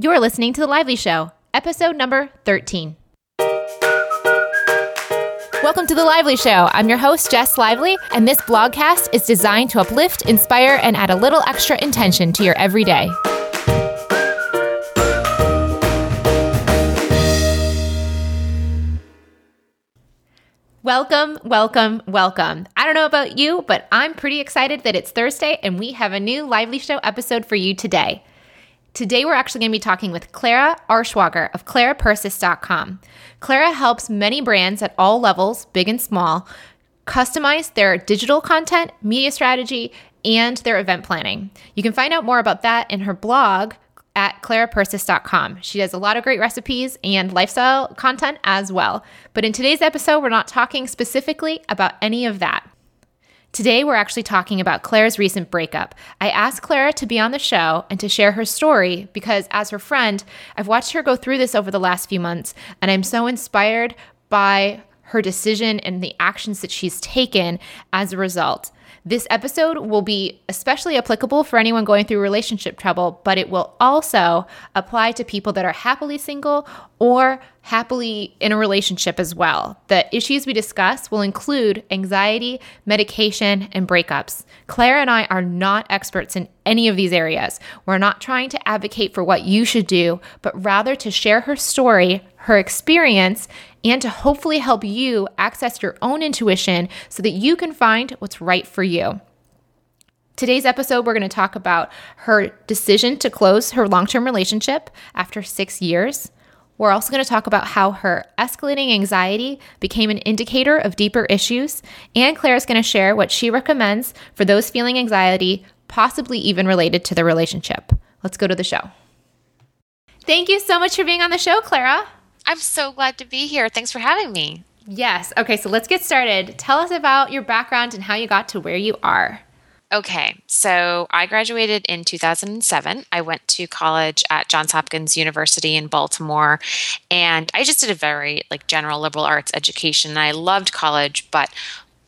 You're listening to The Lively Show, episode number 13. Welcome to The Lively Show. I'm your host, Jess Lively, and this blogcast is designed to uplift, inspire, and add a little extra intention to your everyday. Welcome, welcome, welcome. I don't know about you, but I'm pretty excited that it's Thursday and we have a new Lively Show episode for you today. Today, we're actually going to be talking with Clara Artschwager of ClaraPersis.com. Clara helps many brands at all levels, big and small, customize their digital content, media strategy, and their event planning. You can find out more about that in her blog, at clarapersis.com. She does a lot of great recipes and lifestyle content as well. But in today's episode, we're not talking specifically about any of that. Today, we're actually talking about Clara's recent breakup. I asked Clara to be on the show and to share her story because, as her friend, I've watched her go through this over the last few months, and I'm so inspired by her decision and the actions that she's taken as a result. This episode will be especially applicable for anyone going through relationship trouble, but it will also apply to people that are happily single or happily in a relationship as well. The issues we discuss will include anxiety, medication, and breakups. Clara and I are not experts in any of these areas. We're not trying to advocate for what you should do, but rather to share her story, her experience, and to hopefully help you access your own intuition so that you can find what's right for you. Today's episode, we're going to talk about her decision to close her long term relationship after six years. We're also going to talk about how her escalating anxiety became an indicator of deeper issues. And Clara's going to share what she recommends for those feeling anxiety, possibly even related to the relationship. Let's go to the show. Thank you so much for being on the show, Clara. I'm so glad to be here. Thanks for having me. Yes. Okay, so let's get started. Tell us about your background and how you got to where you are. Okay, so I graduated in 2007. I went to college at Johns Hopkins University in Baltimore, and I just did a very like general liberal arts education. I loved college, but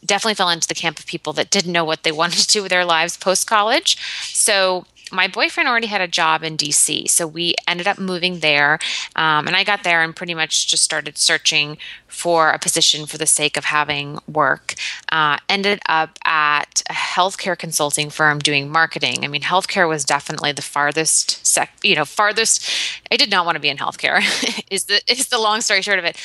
definitely fell into the camp of people that didn't know what they wanted to do with their lives post college. So my boyfriend already had a job in DC, so we ended up moving there. Um, and I got there and pretty much just started searching for a position for the sake of having work. Uh, ended up at a healthcare consulting firm doing marketing. I mean, healthcare was definitely the farthest sec, you know, farthest. I did not want to be in healthcare. is the is the long story short of it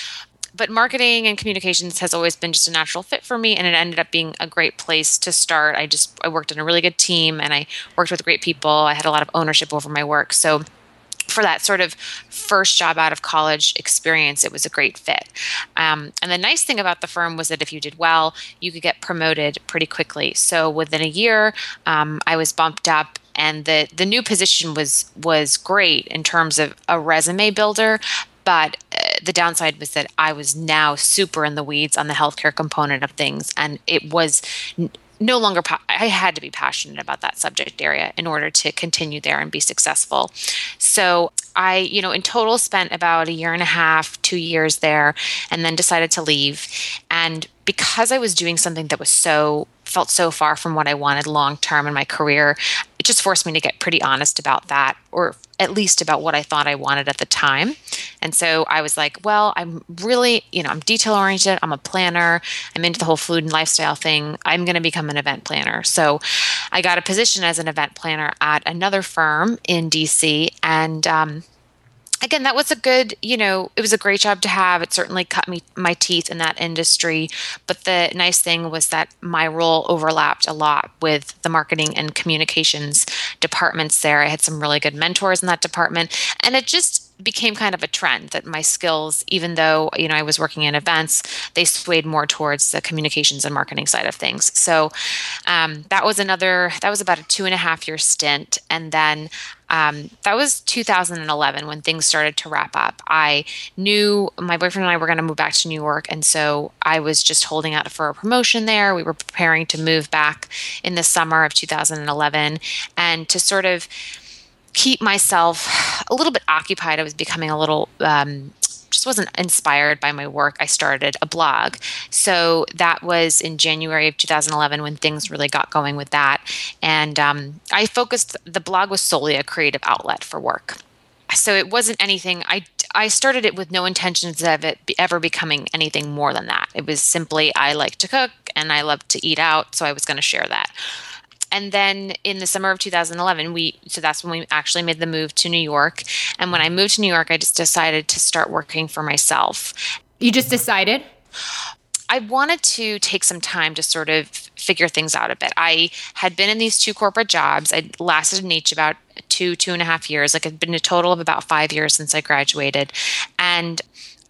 but marketing and communications has always been just a natural fit for me and it ended up being a great place to start i just i worked in a really good team and i worked with great people i had a lot of ownership over my work so for that sort of first job out of college experience, it was a great fit. Um, and the nice thing about the firm was that if you did well, you could get promoted pretty quickly. So within a year, um, I was bumped up and the the new position was was great in terms of a resume builder but uh, the downside was that I was now super in the weeds on the healthcare component of things, and it was no longer i had to be passionate about that subject area in order to continue there and be successful. So i you know in total spent about a year and a half two years there and then decided to leave. And because i was doing something that was so felt so far from what i wanted long term in my career it just forced me to get pretty honest about that or at least about what I thought I wanted at the time. And so I was like, well, I'm really, you know, I'm detail oriented, I'm a planner, I'm into the whole food and lifestyle thing. I'm going to become an event planner. So I got a position as an event planner at another firm in DC. And um, again, that was a good, you know, it was a great job to have. It certainly cut me my teeth in that industry. But the nice thing was that my role overlapped a lot with the marketing and communications departments there. I had some really good mentors in that department. And it just became kind of a trend that my skills, even though you know I was working in events, they swayed more towards the communications and marketing side of things. So um, that was another. That was about a two and a half year stint, and then um, that was 2011 when things started to wrap up. I knew my boyfriend and I were going to move back to New York, and so I was just holding out for a promotion there. We were preparing to move back in the summer of 2011, and to sort of keep myself a little bit occupied. I was becoming a little um, just wasn't inspired by my work. I started a blog. So that was in January of 2011 when things really got going with that. And um, I focused, the blog was solely a creative outlet for work. so it wasn't anything I I started it with no intentions of it ever becoming anything more than that. It was simply I like to cook and I love to eat out, so I was going to share that. And then in the summer of 2011, we so that's when we actually made the move to New York. And when I moved to New York, I just decided to start working for myself. You just decided? I wanted to take some time to sort of figure things out a bit. I had been in these two corporate jobs. I'd lasted in each about two, two and a half years. Like, it'd been a total of about five years since I graduated. And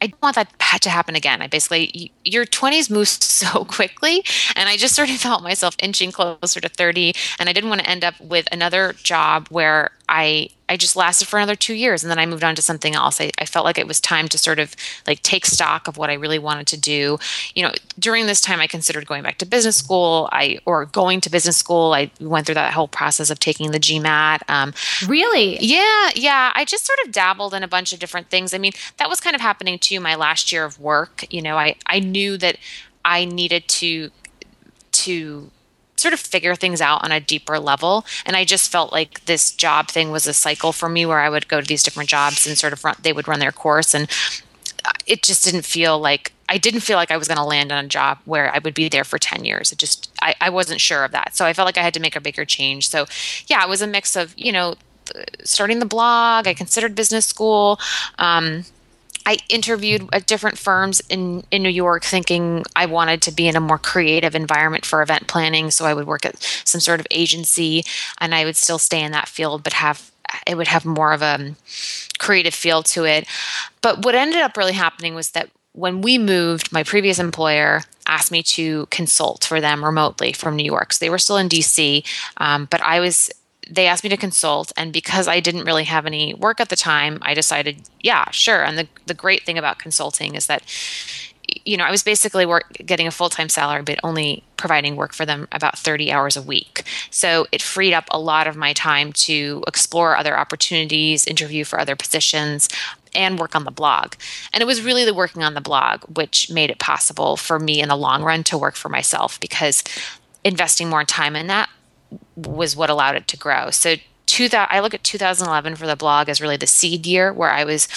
I don't want that to happen again. I basically, your 20s move so quickly. And I just sort of felt myself inching closer to 30. And I didn't want to end up with another job where I I just lasted for another two years and then I moved on to something else. I, I, felt like it was time to sort of like take stock of what I really wanted to do. You know, during this time I considered going back to business school. I or going to business school. I went through that whole process of taking the GMAT. Um, really? Yeah, yeah. I just sort of dabbled in a bunch of different things. I mean, that was kind of happening too my last year of work. You know, I I knew that I needed to to sort of figure things out on a deeper level. And I just felt like this job thing was a cycle for me where I would go to these different jobs and sort of run, they would run their course. And it just didn't feel like I didn't feel like I was going to land on a job where I would be there for 10 years. It just, I, I wasn't sure of that. So I felt like I had to make a bigger change. So yeah, it was a mix of, you know, starting the blog. I considered business school. Um, I interviewed at different firms in, in New York thinking I wanted to be in a more creative environment for event planning. So I would work at some sort of agency and I would still stay in that field, but have it would have more of a creative feel to it. But what ended up really happening was that when we moved, my previous employer asked me to consult for them remotely from New York. So they were still in DC, um, but I was they asked me to consult and because i didn't really have any work at the time i decided yeah sure. And the, the great thing about consulting is that you know i was basically work, getting a full-time salary but only providing work for them about 30 hours a week. So it freed up a lot of my time to explore other opportunities interview for other positions and work on the blog. And it was really the working on the blog which made it possible for me in the long run to work for myself because investing more time in that was what allowed it to grow. So, that I look at 2011 for the blog as really the seed year where I was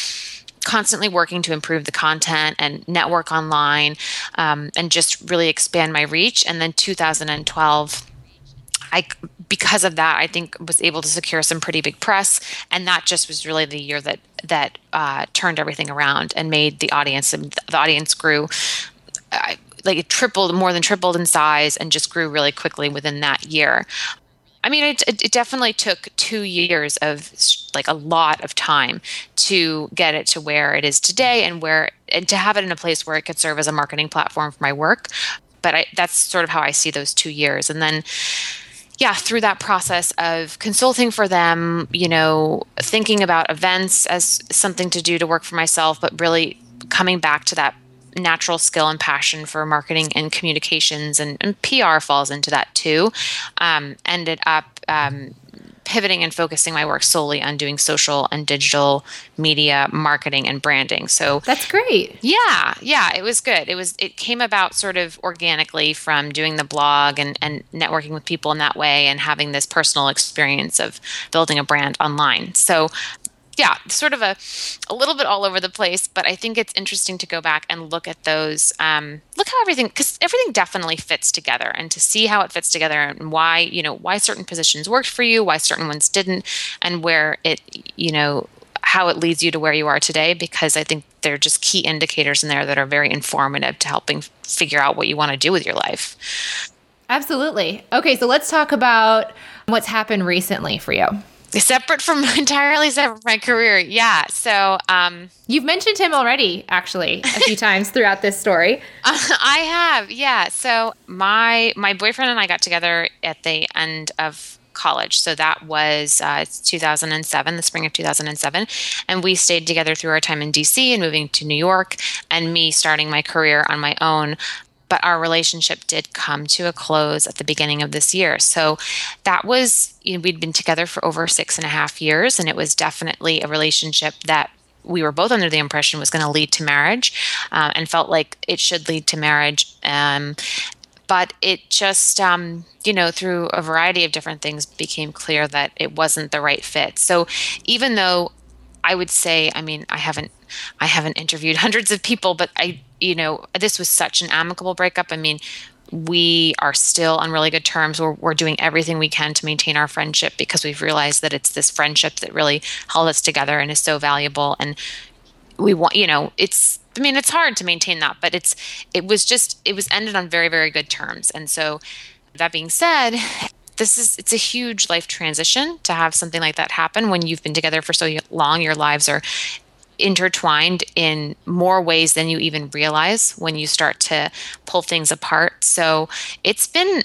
constantly working to improve the content and network online um, and just really expand my reach. And then 2012, I because of that, I think was able to secure some pretty big press, and that just was really the year that that uh, turned everything around and made the audience. and The audience grew. Uh, like it tripled, more than tripled in size, and just grew really quickly within that year. I mean, it, it definitely took two years of like a lot of time to get it to where it is today, and where and to have it in a place where it could serve as a marketing platform for my work. But I, that's sort of how I see those two years, and then yeah, through that process of consulting for them, you know, thinking about events as something to do to work for myself, but really coming back to that natural skill and passion for marketing and communications, and, and PR falls into that too. Um, ended up um, pivoting and focusing my work solely on doing social and digital media marketing and branding. So that's great. Yeah, yeah, it was good. It was it came about sort of organically from doing the blog and, and networking with people in that way and having this personal experience of building a brand online. So yeah, sort of a, a little bit all over the place, but I think it's interesting to go back and look at those. Um, look how everything, because everything definitely fits together, and to see how it fits together and why you know why certain positions worked for you, why certain ones didn't, and where it you know how it leads you to where you are today. Because I think they're just key indicators in there that are very informative to helping figure out what you want to do with your life. Absolutely. Okay, so let's talk about what's happened recently for you separate from entirely separate from my career. Yeah so um, you've mentioned him already actually a few times throughout this story. Uh, i have yeah. So my my boyfriend and i got together at the end of college. So that was uh, 2007 the spring of 2007 and we stayed together through our time in dc and moving to new york and me starting my career on my own but our relationship did come to a close at the beginning of this year. So that was, you know, we'd been together for over six and a half years, and it was definitely a relationship that we were both under the impression was going to lead to marriage um, and felt like it should lead to marriage. Um, but it just, um, you know, through a variety of different things became clear that it wasn't the right fit. So even though I would say, I mean, I haven't I haven't interviewed hundreds of people, but I you know, this was such an amicable breakup. I mean, we are still on really good terms. We're, we're doing everything we can to maintain our friendship because we've realized that it's this friendship that really held us together and is so valuable. And we want, you know, it's, I mean, it's hard to maintain that, but it's, it was just, it was ended on very, very good terms. And so, that being said, this is it's a huge life transition to have something like that happen when you've been together for so long your lives are intertwined in more ways than you even realize when you start to pull things apart. So it's been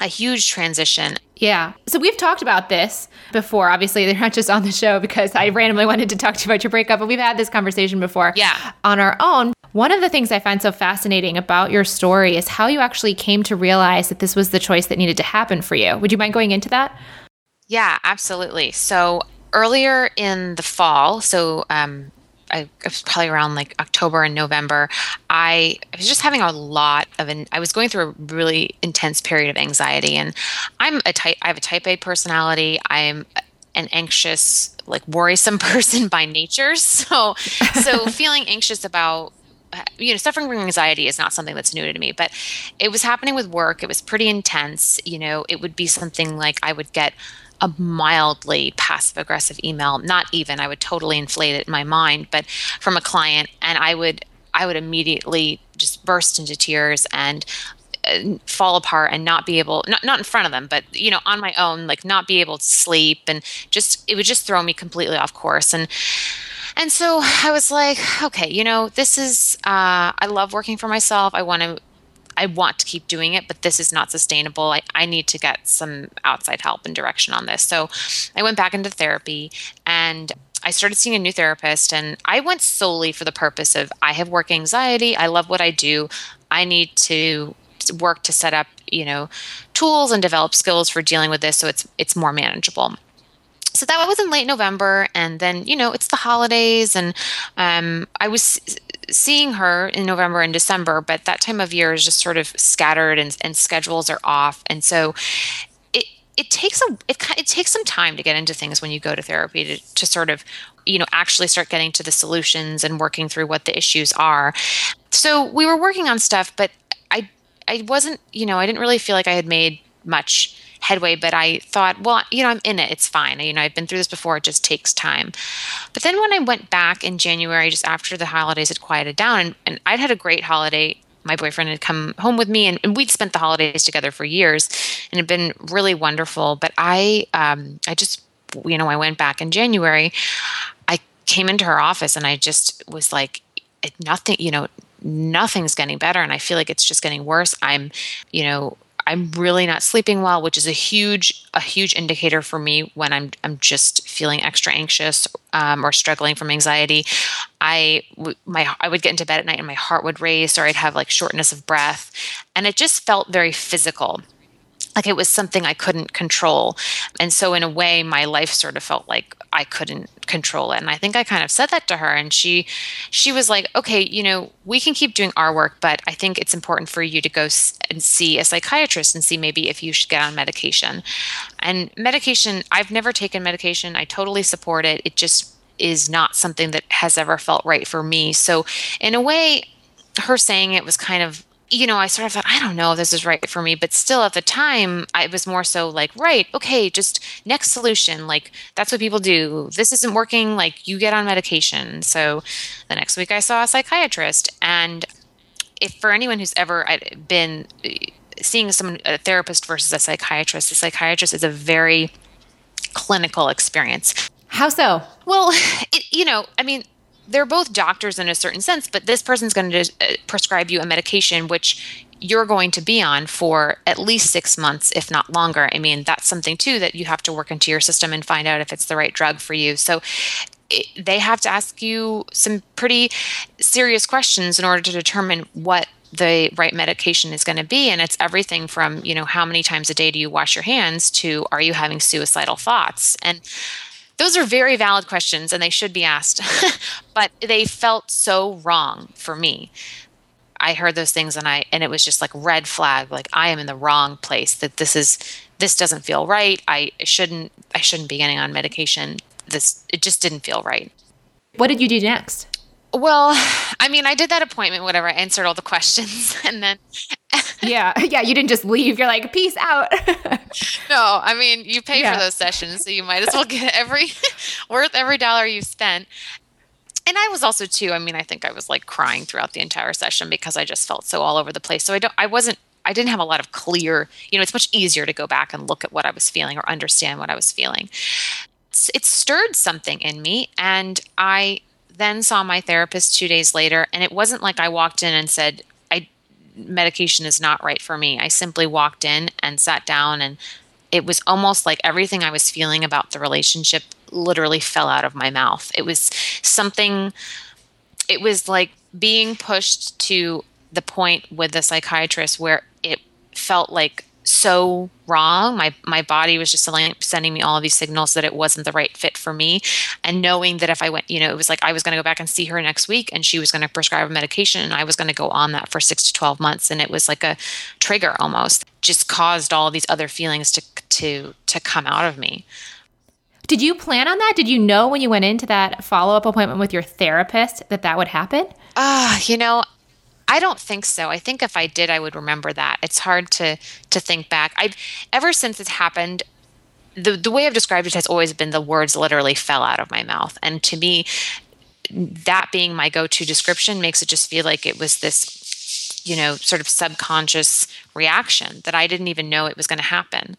a huge transition. Yeah. So we've talked about this before. Obviously, they're not just on the show because I randomly wanted to talk to you about your breakup, but we've had this conversation before yeah. on our own. One of the things I find so fascinating about your story is how you actually came to realize that this was the choice that needed to happen for you. Would you mind going into that? Yeah, absolutely. So earlier in the fall, so um, I, was probably around like October and November, I, I was just having a lot of an I was going through a really intense period of anxiety and I'm a type I have a type A personality. I'm an anxious, like worrisome person by nature. So so feeling anxious about you know suffering from anxiety is not something that's new to me but it was happening with work it was pretty intense you know it would be something like i would get a mildly passive aggressive email. Not even. I would totally inflate it in my mind but from a client and i would i would immediately just burst into tears and uh, fall apart and not be able not not in front of them but you know on my own like not be able to sleep and just it would just throw me completely off course. And and so I was like, okay, you know, this is, uh, I love working for myself. I want to I want to keep doing it, but this is not sustainable. I, I need to get some outside help and direction on this. So I went back into therapy and I started seeing a new therapist, and I went solely for the purpose of I have work anxiety. I love what I do. I need to work to set up, you know, tools and develop skills for dealing with this so it's it's more manageable so that was in late November, and then you know it's the holidays, and um, I was seeing her in November and December, but that time of year is just sort of scattered and, and schedules are off. And so it, it takes a it, it takes some time to get into things when you go to therapy to, to sort of you know actually start getting to the solutions and working through what the issues are so we were working on stuff but i i wasn't you know i didn't really feel like i had made much headway, but I thought, well, you know, I'm in it. It's fine. You know, I've been through this before. It just takes time. But then when I went back in January, just after the holidays had quieted down, and, and I'd had a great holiday. My boyfriend had come home with me, and, and we'd spent the holidays together for years, and it had been really wonderful. But I, um, I just, you know, I went back in January. I came into her office, and I just was like, nothing, you know, nothing's getting better and i feel like it's just getting worse i'm you know I'm really not sleeping well, which is a huge a huge indicator for me when I'm I'm just feeling extra anxious um, or struggling from anxiety. I my I would get into bed at night and my heart would race, or I'd have like shortness of breath, and it just felt very physical like it was something I couldn't control. And so, in a way, my life sort of felt like I couldn't control it. And I think I kind of said that to her, and she, she was like, "Okay, you know, we can keep doing our work, but I think it's important for you to go and see a psychiatrist and see maybe if you should get on medication." And medication, I've never taken medication. I totally support it. It just is not something that has ever felt right for me. So, in a way, her saying it was kind of you know, I sort of thought, I don't know if this is right for me, but still at the time, I was more so like, right, okay, just next solution. Like, that's what people do. This isn't working. Like, you get on medication. So the next week, I saw a psychiatrist. And if for anyone who's ever uh, been uh, seeing someone, a therapist versus a psychiatrist, a psychiatrist is a very clinical experience. How so? Well, it, you know, I mean, they're both doctors in a certain sense, but this person's going to uh, prescribe you a medication which you're going to be on for at least six months, if not longer. I mean, that's something too that you have to work into your system and find out if it's the right drug for you. So it, they have to ask you some pretty serious questions in order to determine what the right medication is going to be and it's everything from you know how many times a day do you wash your hands to are you having suicidal thoughts and those are very valid questions and they should be asked. but they felt so wrong for me. I heard those things and I and it was just like red flag like I am in the wrong place that this is this doesn't feel right. I shouldn't I shouldn't be getting on medication. This it just didn't feel right. What did you do next? Well, I mean, I did that appointment, whatever. I answered all the questions, and then yeah, yeah, you didn't just leave. You're like, peace out. no, I mean, you pay yeah. for those sessions, so you might as well get every worth every dollar you spent. And I was also too. I mean, I think I was like crying throughout the entire session because I just felt so all over the place. So I don't. I wasn't. I didn't have a lot of clear. You know, it's much easier to go back and look at what I was feeling or understand what I was feeling. It's, it stirred something in me, and I then saw my therapist two days later, and it wasn't like I walked in and said, I medication is not right for me. I simply walked in and sat down and it was almost like everything I was feeling about the relationship literally fell out of my mouth. It was something it was like being pushed to the point with the psychiatrist where it felt like so wrong. My my body was just sending, sending me all of these signals that it wasn't the right fit for me, and knowing that if I went, you know, it was like I was going to go back and see her next week, and she was going to prescribe a medication, and I was going to go on that for six to twelve months, and it was like a trigger almost, just caused all these other feelings to to to come out of me. Did you plan on that? Did you know when you went into that follow up appointment with your therapist that that would happen? Ah, uh, you know, I don't think so. I think if I did, I would remember that. It's hard to to think back. I've ever since it's happened, the the way I've described it has always been the words literally fell out of my mouth, and to me, that being my go to description makes it just feel like it was this, you know, sort of subconscious reaction that I didn't even know it was going to happen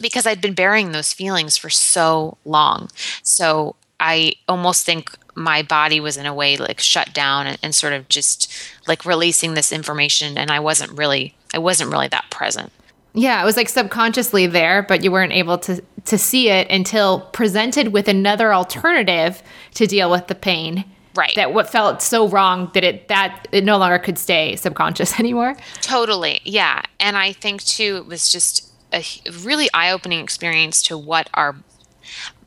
because I'd been burying those feelings for so long. So I almost think my body was in a way like shut down and, and, sort of just like releasing this information and I wasn't really I wasn't really that present. Yeah, it was like subconsciously there, but you weren't able to to see it until presented with another alternative to deal with the pain. Right. That what felt so wrong that it that it no longer could stay subconscious anymore. Totally. Yeah. And I think too it was just a really eye-opening experience to what our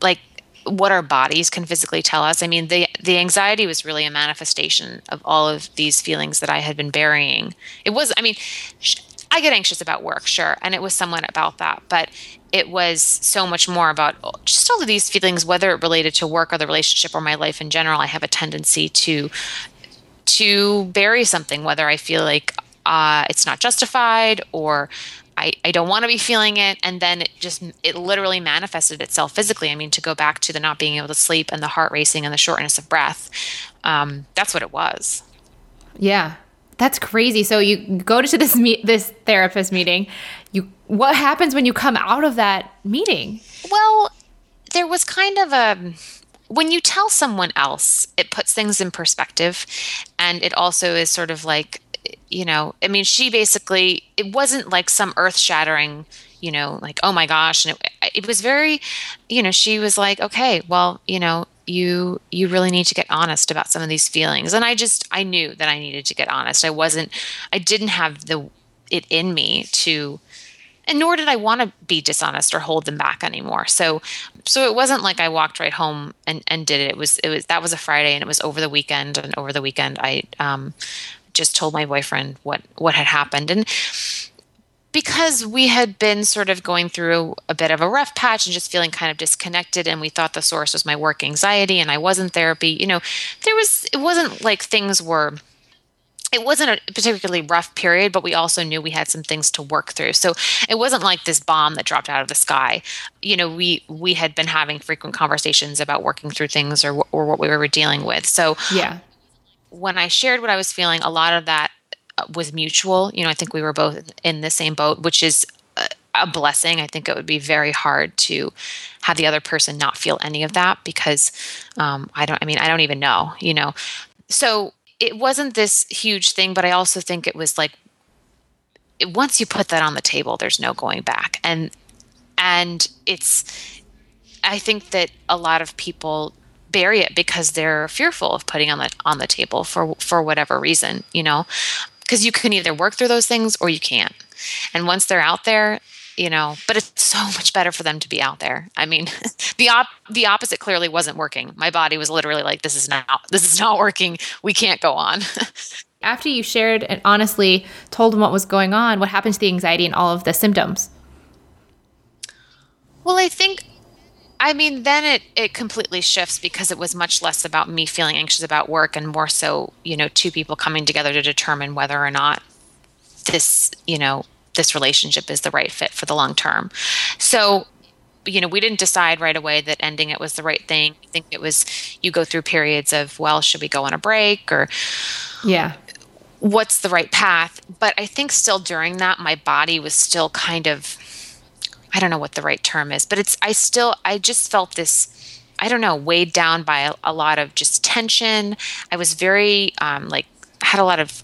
like what our bodies can physically tell us. I mean, the the anxiety was really a manifestation of all of these feelings that I had been burying. It was, I mean, I get anxious about work, sure, and it was somewhat about that, but it was so much more about just all of these feelings, whether it related to work or the relationship or my life in general. I have a tendency to to bury something, whether I feel like uh, it's not justified or I, I don't want to be feeling it and then it just it literally manifested itself physically. I mean to go back to the not being able to sleep and the heart racing and the shortness of breath um, that's what it was. Yeah that's crazy. So you go to this meet this therapist meeting. You what happens when you come out of that meeting? Well there was kind of a when you tell someone else it puts things in perspective and it also is sort of like you know, I mean, she basically, it wasn't like some earth shattering, you know, like, oh my gosh. And it, it was very, you know, she was like, okay, well, you know, you you really need to get honest about some of these feelings. And i just i knew that i needed to get honest. I wasn't i didn't have the it in me to and nor did i want to be dishonest or hold them back anymore. So so it wasn't like i walked right home and and did it. It was it was that was a friday and it was over the weekend and over the weekend i um just told my boyfriend what what had happened and because we had been sort of going through a bit of a rough patch and just feeling kind of disconnected and we thought the source was my work anxiety and I was in therapy you know there was it wasn't like things were it wasn't a particularly rough period, but we also knew we had some things to work through. So it wasn't like this bomb that dropped out of the sky. You know, we we had been having frequent conversations about working through things or or what we were dealing with. So yeah, when I shared what I was feeling, a lot of that uh, was mutual. You know, I think we were both in the same boat, which is a blessing. I think it would be very hard to have the other person not feel any of that because um, I don't, I mean, I don't even know, you know. So it wasn't this huge thing, but I also think it was like once you put that on the table, there's no going back. And, and it's, I think that a lot of people bury it because they're fearful of putting on the on the table for for whatever reason, you know. Because you can either work through those things or you can't. And once they're out there, you know, but it's so much better for them to be out there. I mean, the op- the opposite clearly wasn't working. My body was literally like this is not this is not working. We can't go on. After you shared and honestly told them what was going on, what happened to the anxiety and all of the symptoms? Well, I think I mean, then it it completely shifts because it was much less about me feeling anxious about work and more so, you know, two people coming together to determine whether or not this, you know, this relationship is the right fit for the long term. So, you know, we didn't decide right away that ending it was the right thing. I think it was you go through periods of, well, should we go on a break or yeah. What's the right path? But I think still during that my body was still kind of I don't know what the right term is, but it's I still I just felt this I don't know weighed down by a, a lot of just tension. I was very um, like had a lot of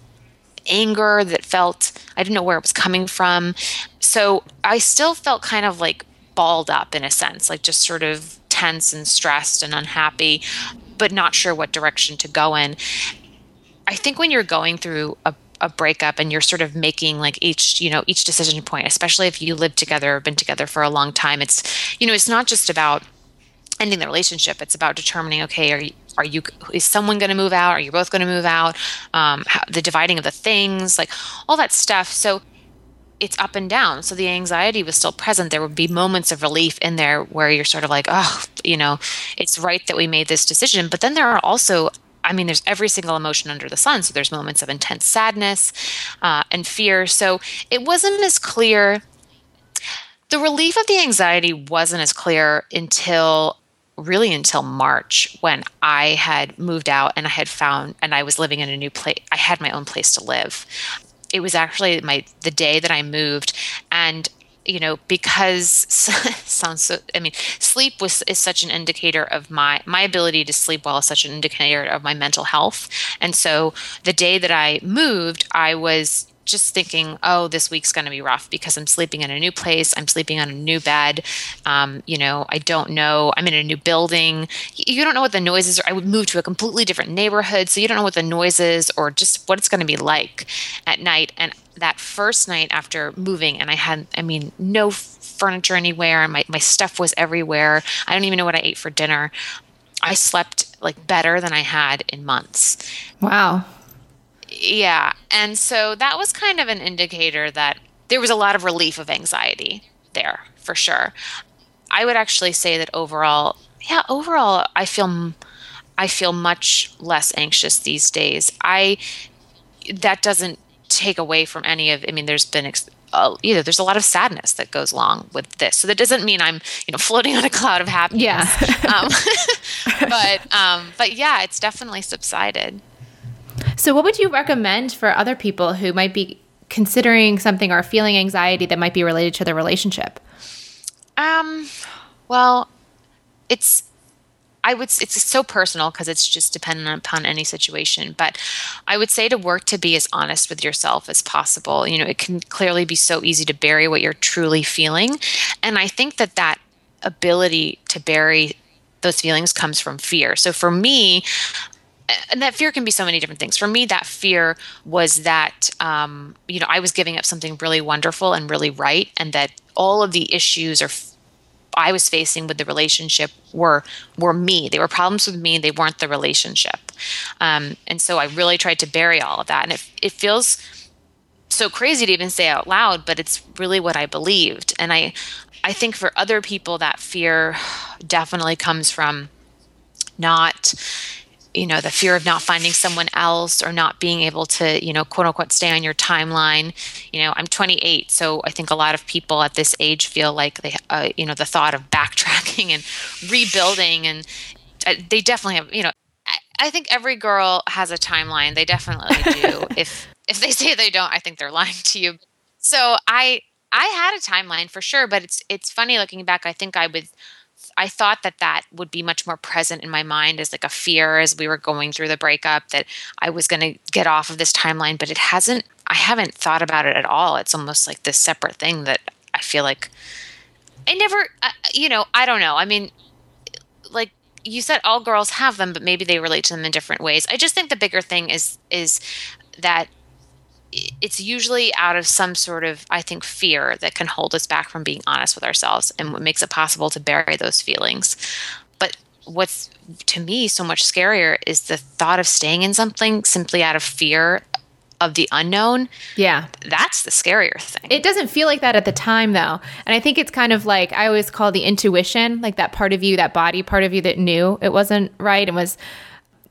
anger that felt I didn't know where it was coming from. So I still felt kind of like balled up in a sense, like just sort of tense and stressed and unhappy, but not sure what direction to go in. I think when you're going through a a breakup and you're sort of making like each you know each decision point especially if you live together or been together for a long time it's you know it's not just about ending the relationship. It's about determining okay are you are you is someone going to move out? Are you both going to move out? Um, how, the dividing of the things like all that stuff. So it's up and down. So the anxiety was still present. There would be moments of relief in there where you're sort of like oh you know it's right that we made this decision. But then there are also I mean, there's every single emotion under the sun. So there's moments of intense sadness uh, and fear. So it wasn't as clear. The relief of the anxiety wasn't as clear until really until March when I had moved out and I had found and I was living in a new place. I had my own place to live. It was actually my the day that I moved and you know because sounds so i mean sleep was is such an indicator of my my ability to sleep well is such an indicator of my mental health and so the day that i moved i was just thinking, oh, this week's going to be rough because I'm sleeping in a new place. I'm sleeping on a new bed. Um, you know, I don't know. I'm in a new building. You don't know what the noises are. I would move to a completely different neighborhood. So you don't know what the noises or just what it's going to be like at night. And that first night after moving and I had I mean no furniture anywhere and my, my stuff was everywhere. I don't even know what I ate for dinner. I slept like better than I had in months. Wow. Yeah. And so that was kind of an indicator that there was a lot of relief of anxiety there for sure. I would actually say that overall, yeah, overall I feel I feel much less anxious these days. I that doesn't take away from any of i mean there's been ex- uh, either there's a lot of sadness that goes along with this. So that doesn't mean i'm you know floating on a cloud of happiness. Yeah. Um, but um, but yeah it's definitely subsided. So what would you recommend for other people who might be considering something or feeling anxiety that might be related to their relationship? Um well it's I would it's so personal because it's just dependent upon any situation, but I would say to work to be as honest with yourself as possible. You know, it can clearly be so easy to bury what you're truly feeling, and I think that that ability to bury those feelings comes from fear. So for me, and that fear can be so many different things. For me, that fear was that um, you know I was giving up something really wonderful and really right, and that all of the issues or I was facing with the relationship were were me. They were problems with me. They weren't the relationship. Um, and so I really tried to bury all of that. And it it feels so crazy to even say out loud, but it's really what I believed. And I I think for other people that fear definitely comes from not you know the fear of not finding someone else or not being able to you know quote unquote stay on your timeline. You know i'm 28 so i think a lot of people at this age feel like they uh, you know the thought of backtracking and rebuilding and uh, they definitely have you know I, I think every girl has a timeline. They definitely do. If if they say they don't i think they're lying to you. So i i had a timeline for sure but it's it's funny looking back. I think i would I thought that that would be much more present in my mind as like a fear as we were going through the breakup that I was going to get off of this timeline, but it hasn't. I haven't thought about it at all. It's almost like this separate thing that I feel like I never. Uh, you know, I don't know. I mean, like you said, all girls have them, but maybe they relate to them in different ways. I just think the bigger thing is is that it's usually out of some sort of i think fear that can hold us back from being honest with ourselves and what makes it possible to bury those feelings but what's to me so much scarier is the thought of staying in something simply out of fear of the unknown. Yeah. That's the scarier thing. It doesn't feel like that at the time though. And I think it's kind of like I always call the intuition, like that part of you, that body part of you that knew it wasn't right and was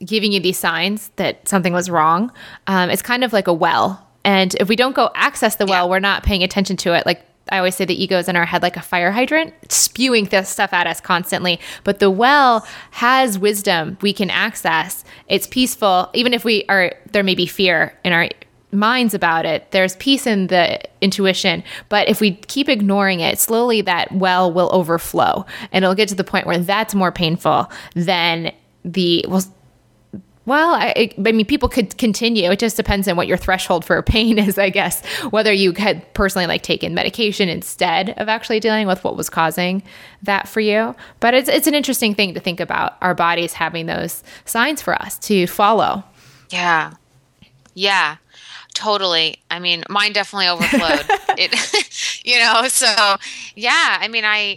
giving you these signs that something was wrong. Um, it's kind of like a well. And if we don't go access the well, yeah. we're not paying attention to it. Like I always say the ego is in our head like a fire hydrant, spewing this stuff at us constantly. But the well has wisdom we can access. It's peaceful, even if we are there may be fear in our minds about it. There's peace in the intuition, but if we keep ignoring it, slowly that well will overflow, and it'll get to the point where that's more painful than the well well, I, I, mean, people could continue. It just depends on what your threshold for pain is, I guess. Whether you had personally like taken medication instead of actually dealing with what was causing that for you. But it's it's an interesting thing to think about our bodies having those signs for us to follow. Yeah, yeah, totally. I mean, mine definitely overflowed. it, you know, so yeah. I mean, I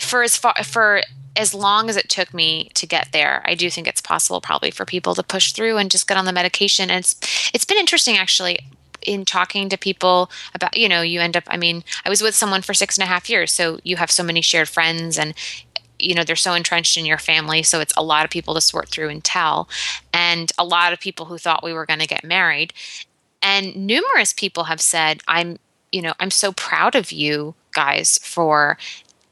for as far for as long as it took me to get there, I do think it's possible probably for people to push through and just get on the medication. And it's it's been interesting actually in talking to people about you know you end up i mean i was with someone for six and a half years so you have so many shared friends and you know they're so entrenched in your family so it's a lot of people to sort through and tell and a lot of people who thought we were going to get married and numerous people have said i'm you know i'm so proud of you guys for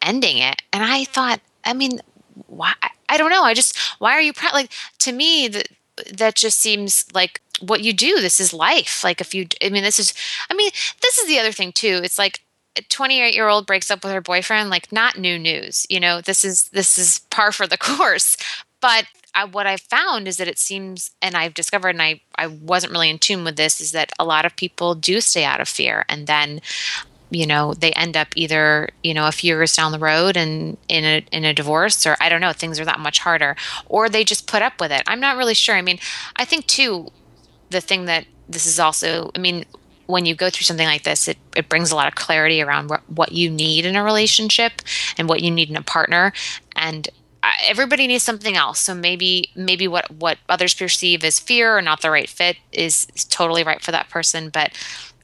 ending it and i thought I mean, why? I don't know. I just, why are you proud? Like, to me, that, that just seems like what you do. This is life. Like, if you, I mean, this is, I mean, this is the other thing too. It's like, a 28 year old breaks up with her boyfriend like not new news you know this is this is par for the course but I, what I've found is that it seems, and I've discovered, and I, I wasn't really in tune with this, is that a lot of people do stay out of fear. And then you know they end up either you know a few years down the road and in a in a divorce or I don't know things are that much harder or they just put up with it. I'm not really sure. I mean, I think too the thing that this is also I mean when you go through something like this it, it brings a lot of clarity around what, what you need in a relationship and what you need in a partner and everybody needs something else so maybe maybe what what others perceive as fear or not the right fit is, is totally right for that person but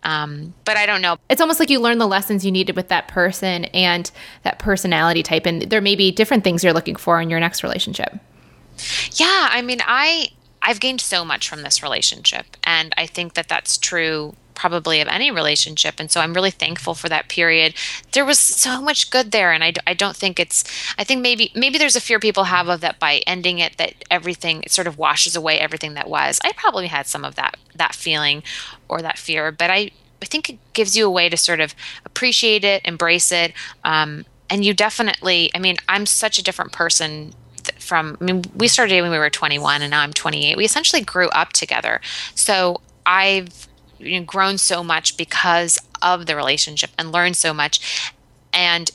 um, but I don't know. It's almost like you learn the lessons you needed with that person and that personality type, and there may be different things you're looking for in your next relationship. Yeah, I mean, I I've gained so much from this relationship, and I think that that's true probably of any relationship. And so I'm really thankful for that period. There was so much good there. And I, I don't think it's, I think maybe, maybe there's a fear people have of that by ending it, that everything it sort of washes away everything that was. I probably had some of that, that feeling or that fear, but I, I think it gives you a way to sort of appreciate it, embrace it. Um, and you definitely, I mean, I'm such a different person from I mean we started dating when we were 21 and now I'm 28 we essentially grew up together so I've you know, grown so much because of the relationship and learned so much and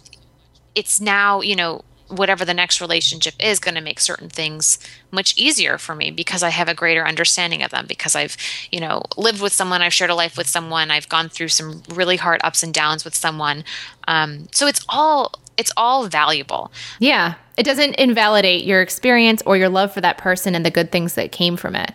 it's now you know whatever the next relationship is going to make certain things much easier for me because I have a greater understanding of them because I've, you know, lived with someone, I've shared a life with someone, I've gone through some really hard ups and downs with someone. Um, so it's all it's all valuable. Yeah. It doesn't invalidate your experience or your love for that person and the good things that came from it.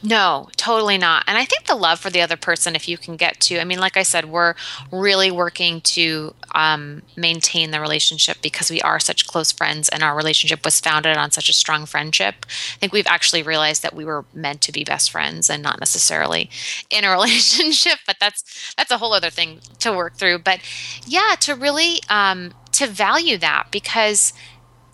No, totally not. And I think the love for the other person, if you can get to, I mean, like I said, we're really working to um, maintain the relationship because we are such close friends and our relationship was founded on such a strong friendship. I think we've actually realized that we were meant to be best friends and not necessarily in a relationship, but that's that's a whole other thing to work through. But yeah, to really um, to value that because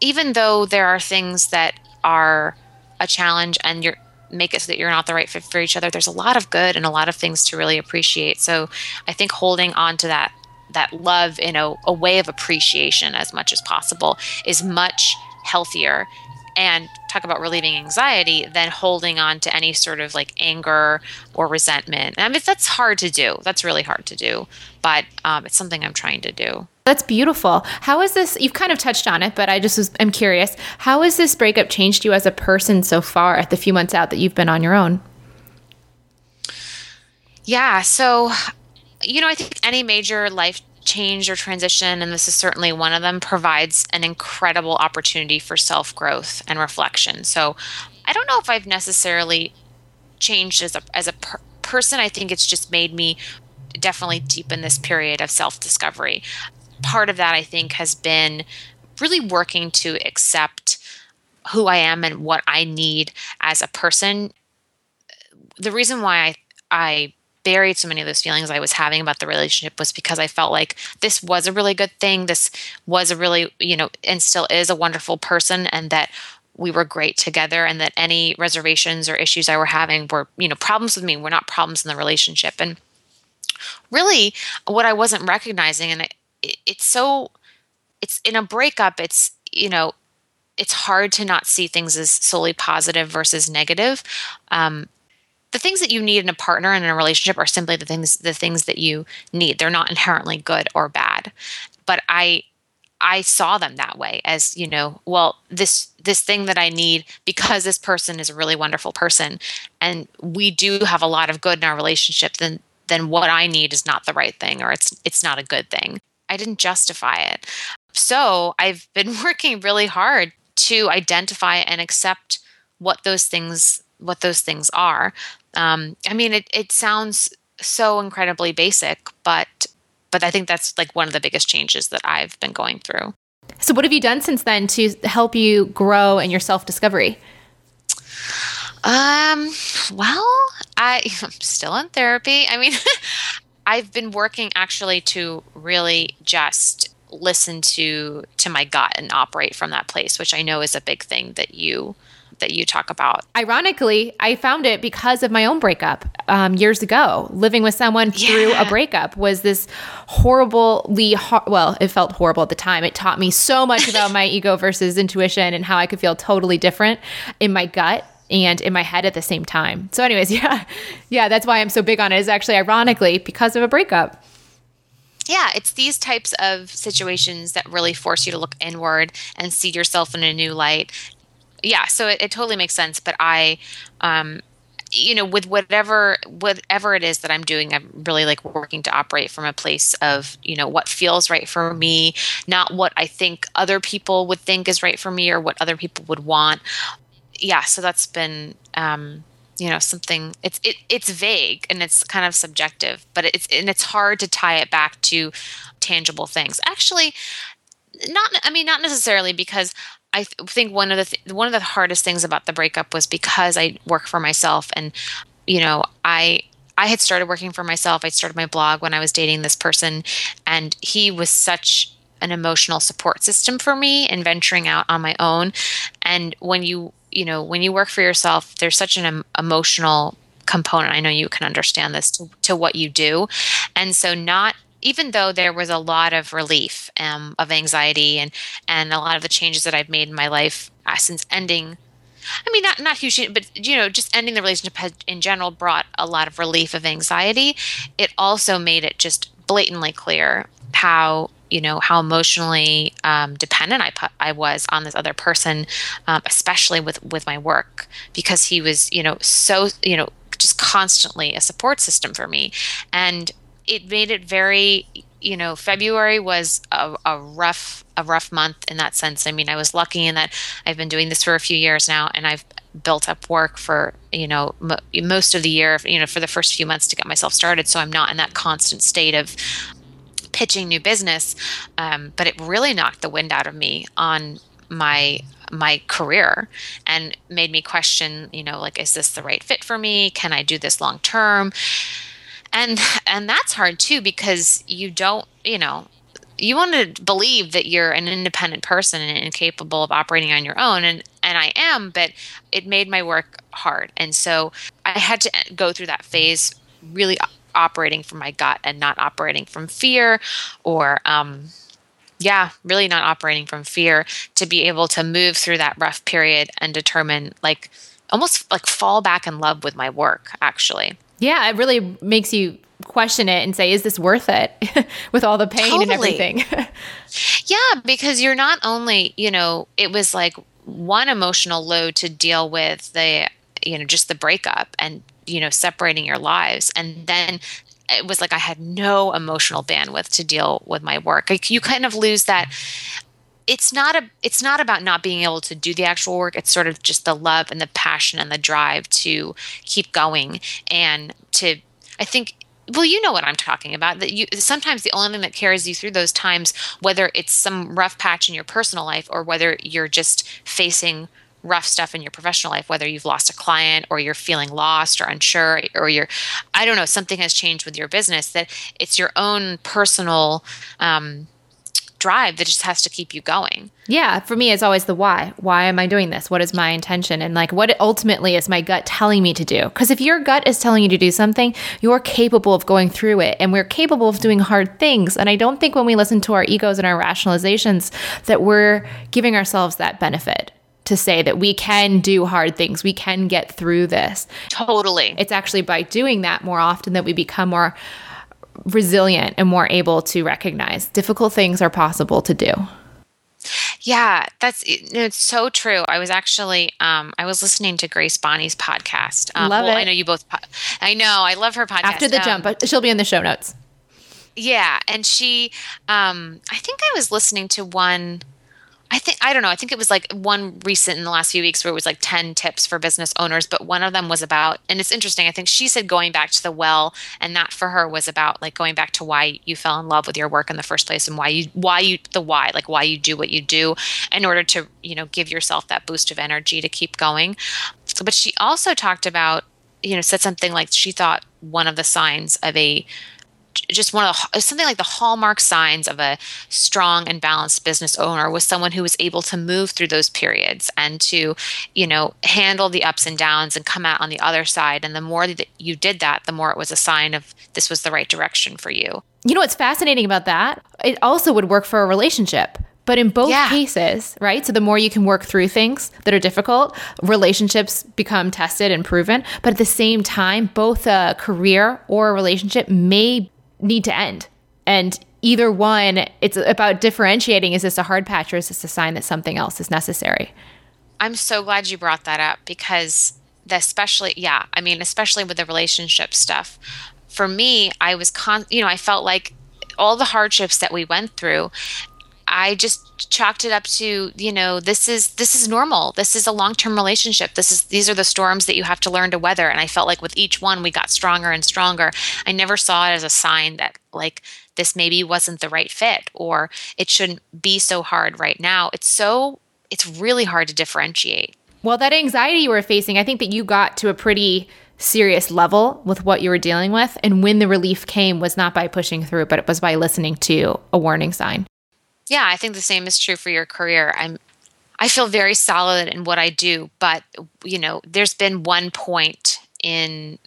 even though there are things that are a challenge and you're make it so that you're not the right fit for each other. There's a lot of good and a lot of things to really appreciate. So i think holding on to that that love in a, a way of appreciation as much as possible is much healthier and talk about relieving anxiety than holding on to any sort of like anger or resentment. And I mean, that's hard to do. That's really hard to do, but um, it's something I'm trying to do. That's beautiful. How is this? You've kind of touched on it, but I just was, I'm curious. How has this breakup changed you as a person so far at the few months out that you've been on your own? Yeah. So, you know, I think any major life change or transition, and this is certainly one of them, provides an incredible opportunity for self growth and reflection. So, I don't know if I've necessarily changed as a as a per- person, I think it's just made me definitely deepen this period of self discovery. Part of that, I think, has been really working to accept who I am and what I need as a person. The reason why I, I buried so many of those feelings I was having about the relationship was because I felt like this was a really good thing. This was a really, you know, and still is a wonderful person, and that we were great together, and that any reservations or issues I were having were, you know, problems with me were not problems in the relationship. And really, what I wasn't recognizing, and it, it, it's so, it's in a breakup, it's, you know, it's hard to not see things as solely positive versus negative. Um, the things that you need in a partner and in a relationship are simply the things the things that you need. They're not inherently good or bad. But I I saw them that way as, you know, well, this this thing that I need because this person is a really wonderful person and we do have a lot of good in our relationship, then then what I need is not the right thing or it's it's not a good thing. I didn't justify it. So, I've been working really hard to identify and accept what those things what those things are um, I mean, it, it sounds so incredibly basic, but but I think that's like one of the biggest changes that I've been going through. So, what have you done since then to help you grow in your self discovery? Um, well, I, I'm still in therapy. I mean, I've been working actually to really just listen to to my gut and operate from that place, which I know is a big thing that you that you talk about. Ironically, I found it because of my own breakup um, years ago. Living with someone yeah. through a breakup was this horribly, well, it felt horrible at the time. It taught me so much about my ego versus intuition and how I could feel totally different in my gut and in my head at the same time. So, anyways, yeah, yeah, that's why I'm so big on it. Is actually ironically because of a breakup yeah, it's these types of situations that really force you to look inward and see yourself in a new light yeah, so it, it totally makes sense. But I, um, you know, with whatever whatever it is that I'm doing, I'm really like working to operate from a place of you know what feels right for me, not what I think other people would think is right for me or what other people would want. Yeah, so that's been um, you know something. It's it, it's vague and it's kind of subjective, but it's and it's hard to tie it back to tangible things. Actually, not I mean not necessarily because I th- think one of the th- one of the hardest things about the breakup was because I work for myself and you know I I had started working for myself. I started my blog when I was dating this person and he was such an emotional support system for me in venturing out on my own. And when you you know when you work for yourself there's such an em- emotional component. I know you can understand this to, to what you do. And so not even though there was a lot of relief um, of anxiety and and a lot of the changes that I've made in my life uh, since ending I mean, not not huge, but you know, just ending the relationship has, in general brought a lot of relief of anxiety. It also made it just blatantly clear how you know how emotionally um, dependent I I was on this other person, um, especially with with my work, because he was you know so you know just constantly a support system for me, and it made it very you know february was a, a, rough a rough month in that sense. I mean i was lucky in that i've been doing this for a few years now and i've built up work for you know most of the year you know for the first few months to get myself started. So i'm not in that constant state of pitching new business um, but it really knocked the wind out of me on my my career and made me question you know like is this the right fit for me? Can i do this long term and and that's hard too because you don't you know you want to believe that you're an independent person and capable of operating on your own. And and I am but it made my work hard. And so I had to go through that phase really operating from my gut and not operating from fear or um yeah really not operating from fear to be able to move through that rough period and determine like almost like fall back in love with my work actually yeah, it really makes you question it and say, is this worth it with all the pain totally. and everything? yeah, because you're not only, you know, it was like one emotional load to deal with the, you know, just the breakup and, you know, separating your lives. And then it was like I had no emotional bandwidth to deal with my work. Like you kind of lose that it's not a it's not about not being able to do the actual work. It's sort of just the love and the passion and the drive to keep going and to I think well you know what i'm talking about that you sometimes the only thing that carries you through those times whether it's some rough patch in your personal life or whether you're just facing rough stuff in your professional life whether you've lost a client or you're feeling lost or unsure or you're i don't know something has changed with your business that it's your own personal um, drive that just has to keep you going. Yeah, for me, it's always the why. Why am I doing this? What is my intention? And like, what ultimately is my gut telling me to do? Because if your gut is telling you to do something, you're capable of going through it, and we're capable of doing hard things. And I don't think when we listen to our egos and our rationalizations that we're giving ourselves that benefit to say that we can do hard things, we can get through this. Totally. It's actually by doing that more often that we become more resilient and more able to recognize difficult things are possible to do. Yeah, that's it's so true. I was actually um, I was listening to Grace Bonney's podcast. Um, love well, it. I know you both. I know I love her podcast. After the um, Jam, she'll be in the show notes. Yeah, and she, um, I think I was listening to one I think I don't know. I think it was like one recent in the last few weeks where it was like 10 tips for business owners, but one of them was about and it's interesting. I think she said going back to the well and that for her was about like going back to why you fell in love with your work in the first place and why you why you the why, like why you do what you do in order to, you know, give yourself that boost of energy to keep going. But she also talked about, you know, said something like she thought one of the signs of a just one of the something like the hallmark signs of a strong and balanced business owner was someone who was able to move through those periods and to you know handle the ups and downs and come out on the other side and the more that you did that the more it was a sign of this was the right direction for you you know what's fascinating about that it also would work for a relationship but in both yeah. cases, right? So the more you can work through things that are difficult, relationships become tested and proven. But at the same time, both a career or a relationship may need to end. And either one, it's about differentiating is this a hard patch or is this a sign that something else is necessary? I'm so glad you brought that up because especially yeah, I mean especially with the relationship stuff. For me, I was con you know, I felt like all the hardships that we went through I just chalked it up to, you know, this is this is normal. This is a long-term relationship. This is these are the storms that you have to learn to weather. And I felt like with each one we got stronger and stronger. I never saw it as a sign that like this maybe wasn't the right fit or it shouldn't be so hard right now. It's so it's really hard to differentiate. Well, that anxiety you were facing, I think that you got to a pretty serious level with what you were dealing with. And when the relief came was not by pushing through, but it was by listening to a warning sign. Yeah, I think the same is true for your career. I'm I feel very solid in what I do, but you know, there's been one point in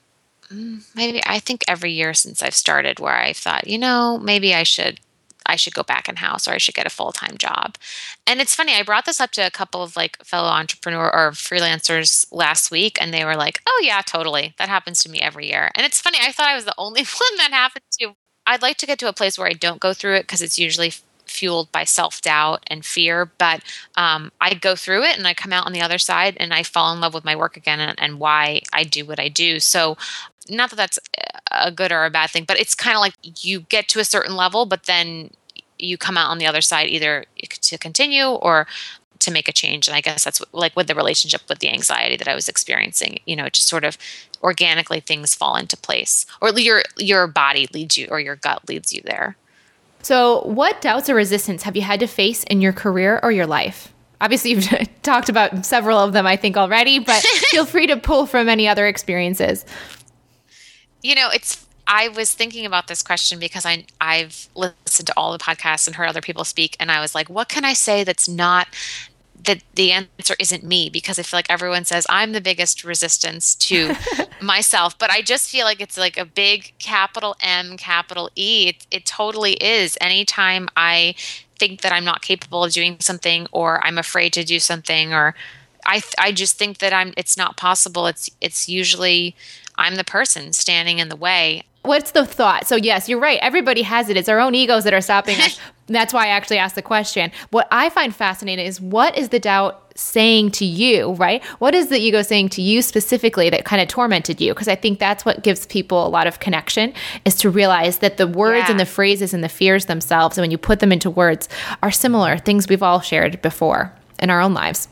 mm, maybe I think every year since I've started where I thought, you know, maybe I should I should go back in house or I should get a full time job. And it's funny, I brought this up to a couple of like fellow entrepreneur or freelancers last week, and they were like, "Oh yeah, totally. That happens to me every year." And it's funny, I thought I was the only one that happened to. I'd like to get to a place where I don't go through it because it's usually fueled by self doubt and fear. But um, I go through it and I come out on the other side and I fall in love with my work again and, and why I do what I do. So, not that that's a good or a bad thing, but it's kind of like you get to a certain level, but then you come out on the other side either to continue or to make a change. And I guess that's like with the relationship with the anxiety that I was experiencing, you know, just sort of organically things fall into place or your your body leads you or your gut leads you there. So, what doubts or resistance have you had to face in your career or your life? Obviously, you've talked about several of them, I think, already, but feel free to pull from any other experiences. You know, it's I was thinking about this question because I I've listened to all the podcasts and heard other people speak and I was like, what can I say that's not that the answer isn't me because I feel like everyone says I'm the biggest resistance to myself, but I just feel like it's like a big capital M, capital E. It, it totally is. Anytime I think that I'm not capable of doing something or I'm afraid to do something or I, I just think that I'm it's not possible. It's it's usually I'm the person standing in the way what's the thought? So yes, you're right. Everybody has it. It's our own egos that are stopping us. That's why I actually asked the question. What I find fascinating is what is the doubt saying to you, right? What is the ego saying to you specifically that kind of tormented you? Because I think that's what gives people a lot of connection is to realize that the words yeah. and the phrases and the fears themselves, and when you put them into words, are similar things we've all shared before in our own lives.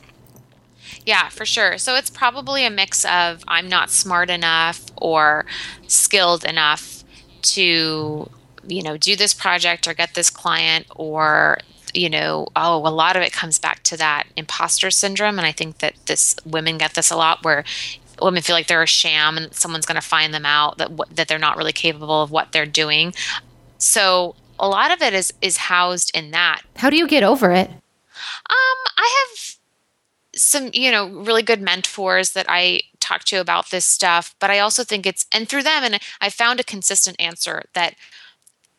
Yeah, for sure. So it's probably a mix of I'm not smart enough or skilled enough to, you know, do this project or get this client or you know, oh, a lot of it comes back to that imposter syndrome. And I think that this women get this a lot where women feel like they're a sham and someone's going to find them out that that they're not really capable of what they're doing. So a lot of it is is housed in that. How do you get over it? Um, I have some, you know, really good mentors that I talk to about this stuff, but I also think it's and through them and I found a consistent answer that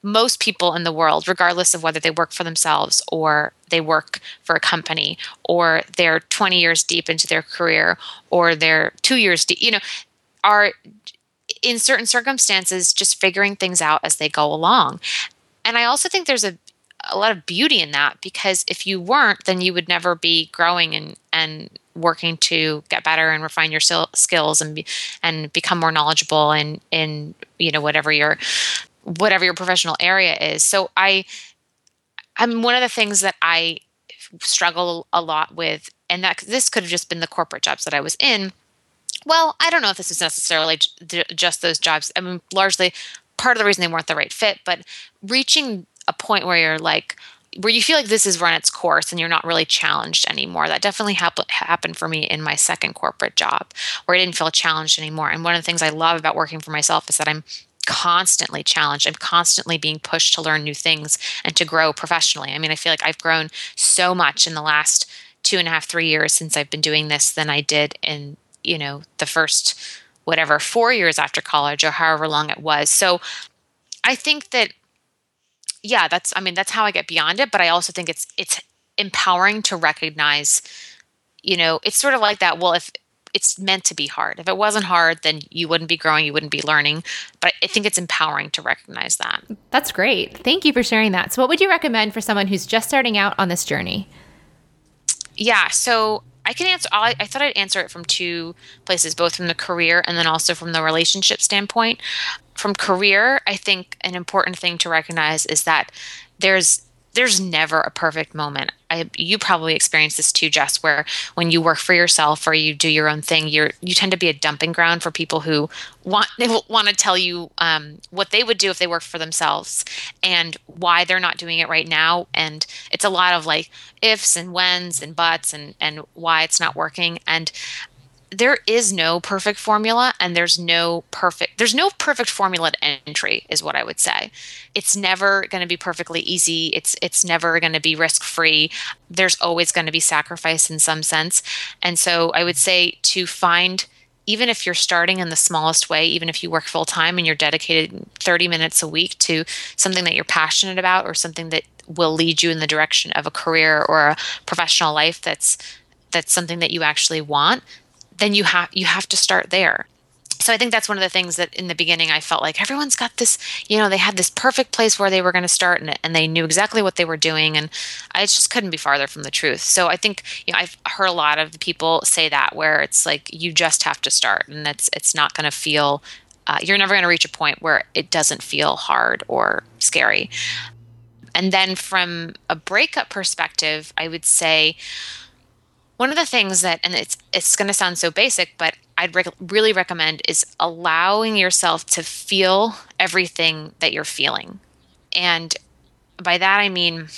most people in the world, regardless of whether they work for themselves or they work for a company or they're 20 years deep into their career or they're two years deep, you know, are in certain circumstances just figuring things out as they go along. And I also think there's a a lot of beauty in that because if you weren't, then you would never be growing and and working to get better and refine your skills and be, and become more knowledgeable in in you know whatever your whatever your professional area is. So I I'm one of the things that I struggle a lot with and that this could have just been the corporate jobs that I was in. Well, I don't know if this is necessarily just those jobs. I mean, largely part of the reason they weren't the right fit, but reaching a point where you're like where you feel like this has run its course and you're not really challenged anymore. That definitely hap- happened for me in my second corporate job where I didn't feel challenged anymore. And one of the things I love about working for myself is that I'm constantly challenged. I'm constantly being pushed to learn new things and to grow professionally. I mean, I feel like I've grown so much in the last two and a half, three years since I've been doing this than I did in, you know, the first whatever, four years after college or however long it was. So I think that, yeah, that's, I mean, that's how I get beyond it. But I also think it's, it's empowering to recognize, you know, it's sort of like that. Well, if, it's meant to be hard. If it wasn't hard, then you wouldn't be growing, you wouldn't be learning. But I think it's empowering to recognize that. That's great. Thank you for sharing that. So, what would you recommend for someone who's just starting out on this journey? Yeah, so I can answer. I, I thought I'd answer it from two places, both from the career and then also from the relationship standpoint. From career, I think an important thing to recognize is that there's there's never a perfect moment. I, you probably experience this too, Jess, where when you work for yourself or you do your own thing, you're you tend to be a dumping ground for people who want they want to tell you um, what they would do if they worked for themselves and why they're not doing it right now. And it's a lot of like ifs and whens and buts and and why it's not working. And there is no perfect formula and there's no perfect there's no perfect formula to entry is what i would say. It's never going to be perfectly easy. It's it's never going to be risk free there's always going to be sacrifice in some sense. And so i would say to find even if you're starting in the smallest way even if you work full time and you're dedicated 30 minutes a week to something that you're passionate about or something that will lead you in the direction of a career or a professional life that's that's something that you actually want then you have you have to start there so I think that's one of the things that in the beginning I felt like everyone's got this, you know, they had this perfect place where they were going to start and, and they knew exactly what they were doing. And I just couldn't be farther from the truth. So I think, you know, I've heard a lot of people say that where it's like you just have to start and it's, it's not going to feel, uh, you're never going to reach a point where it doesn't feel hard or scary. And then from a breakup perspective, I would say, one of the things that, and it's it's going to sound so basic, but I'd rec- really recommend is allowing yourself to feel everything that you're feeling. And by that I mean,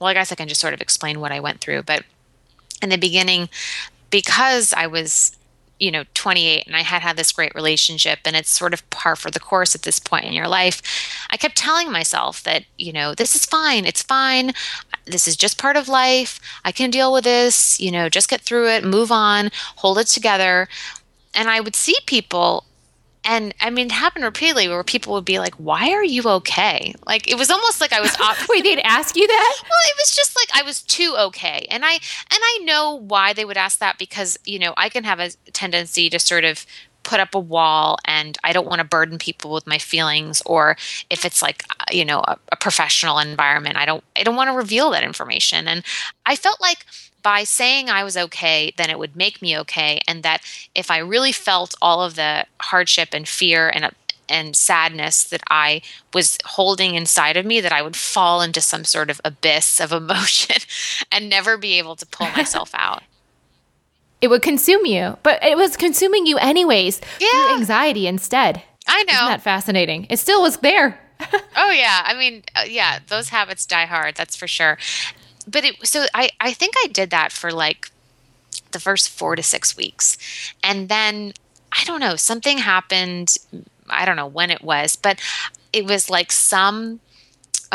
well, I guess I can just sort of explain what I went through. But in the beginning, because I was you know 28 and i had had this great relationship and it's sort of par for the course at this point in your life i kept telling myself that you know this is fine it's fine this is just part of life i can deal with this you know just get through it move on hold it together and i would see people and I mean, it happened repeatedly where people would be like, "Why are you okay?" Like it was almost like I was. Op- Wait, they'd ask you that? Well, it was just like I was too okay, and I and I know why they would ask that because you know I can have a tendency to sort of put up a wall and I don't want to burden people with my feelings or if it's like uh, you know a, a professional environment I don't I don't want to reveal that information and I felt like by saying I was okay, then it would make me okay. And that if I really felt all of the hardship and fear and and sadness that I was holding inside of me, that I would fall into some sort of abyss of emotion and never be able to pull myself out. It would consume you, but it was consuming you anyways Yeah. through anxiety instead. I know. Isn't that fascinating? It still was there. oh yeah i mean uh, yeah those habits die hard that's for sure but it so i i think i did that for like the first four to six weeks and then i don't know something happened i don't know when it was but it was like some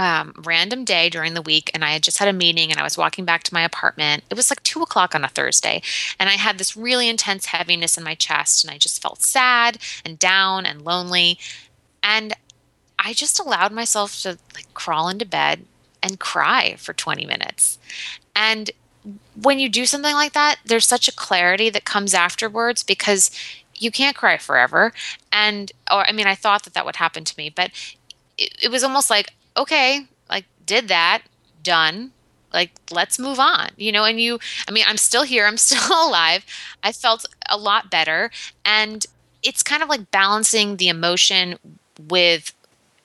um, random day during the week and i had just had a meeting and i was walking back to my apartment it was like two o'clock on a thursday and i had this really intense heaviness in my chest and i just felt sad and down and lonely and I just allowed myself to like crawl into bed and cry for 20 minutes. And when you do something like that, there's such a clarity that comes afterwards because you can't cry forever. And, or I mean, I thought that that would happen to me, but it, it was almost like, okay, like, did that, done. Like, let's move on, you know. And you, I mean, I'm still here, I'm still alive. I felt a lot better. And it's kind of like balancing the emotion with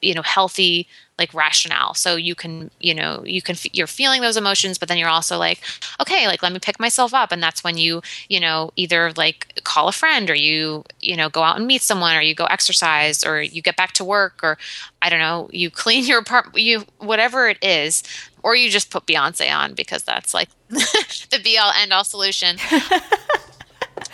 you know healthy like rationale. So you can you know you can you're feeling those emotions but then you're also like okay like let me pick myself up. And that's when you you know either like call a friend or you you know go out and meet someone or you go exercise or you get back to work or i don't know you clean your apartment you whatever it is or you just put beyonce on because that's like the be all end all solution.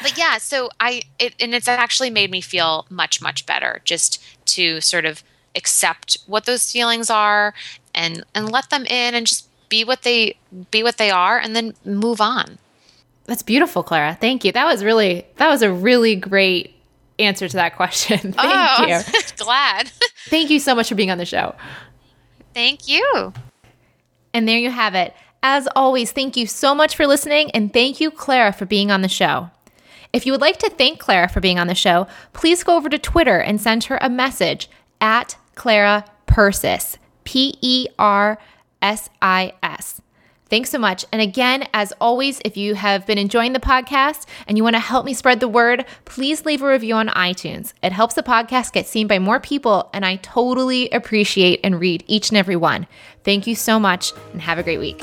But yeah so i it and it's actually made me feel much much better just to sort of accept what those feelings are and and let them in and just be what they be what they are and then move on That's beautiful, Clara. Thank you. That was really that was a really great answer to that question. Thank oh, you. glad Thank you so much for being on the show. thank you And there you have it. As always, thank you so much for listening and thank you Clara for being on the show. If you would like to thank Clara for being on the show, please go over to Twitter and send her a message at Clara Persis, P E R S I S. Thanks so much. And again, as always, if you have been enjoying the podcast and you want to help me spread the word, please leave a review on iTunes. It helps the podcast get seen by more people, and I totally appreciate and read each and every one. Thank you so much, and have a great week.